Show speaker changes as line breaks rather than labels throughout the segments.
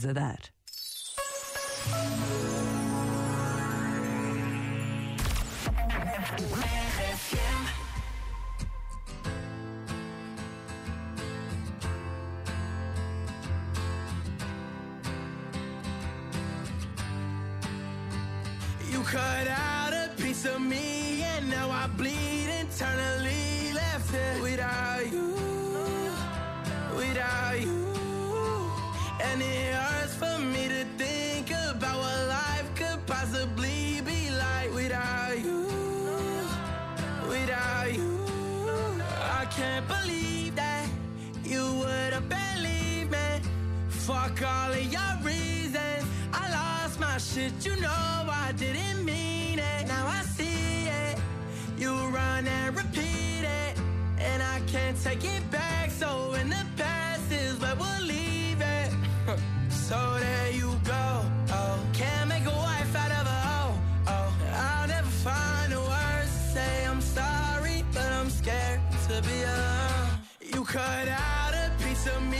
passos a dar.
You cut out a piece of me, and now I bleed internally. Left here can't believe that you would have believed me. Fuck all of your reasons. I lost my shit, you know I didn't mean it. Now I see it. You run and repeat it. And I can't take it back. So cut out a piece of me,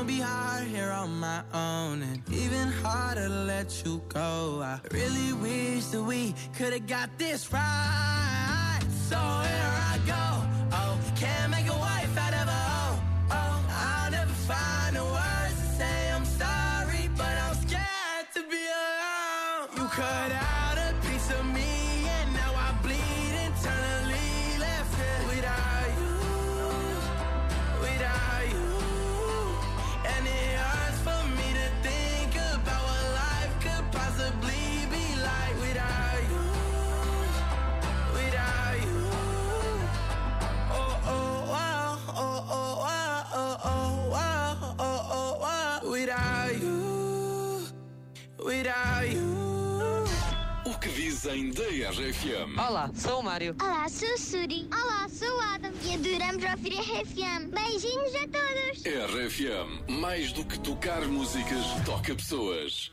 gonna be hard here on my own, and even harder to let you go. I really wish that we could have got this right. So here I go. Oh, can't make a wife out of a hoe. Oh, I'll never find the words to say I'm sorry, but I'm scared to be alone. You cut out a piece of me, without you.
O que dizem da RFM?
Olá, sou o Mário.
Olá, sou o Suri. Olá, sou o Adam. E adoramos ouvir a RFM. Beijinhos a todos.
RFM, mais do que tocar músicas, toca pessoas.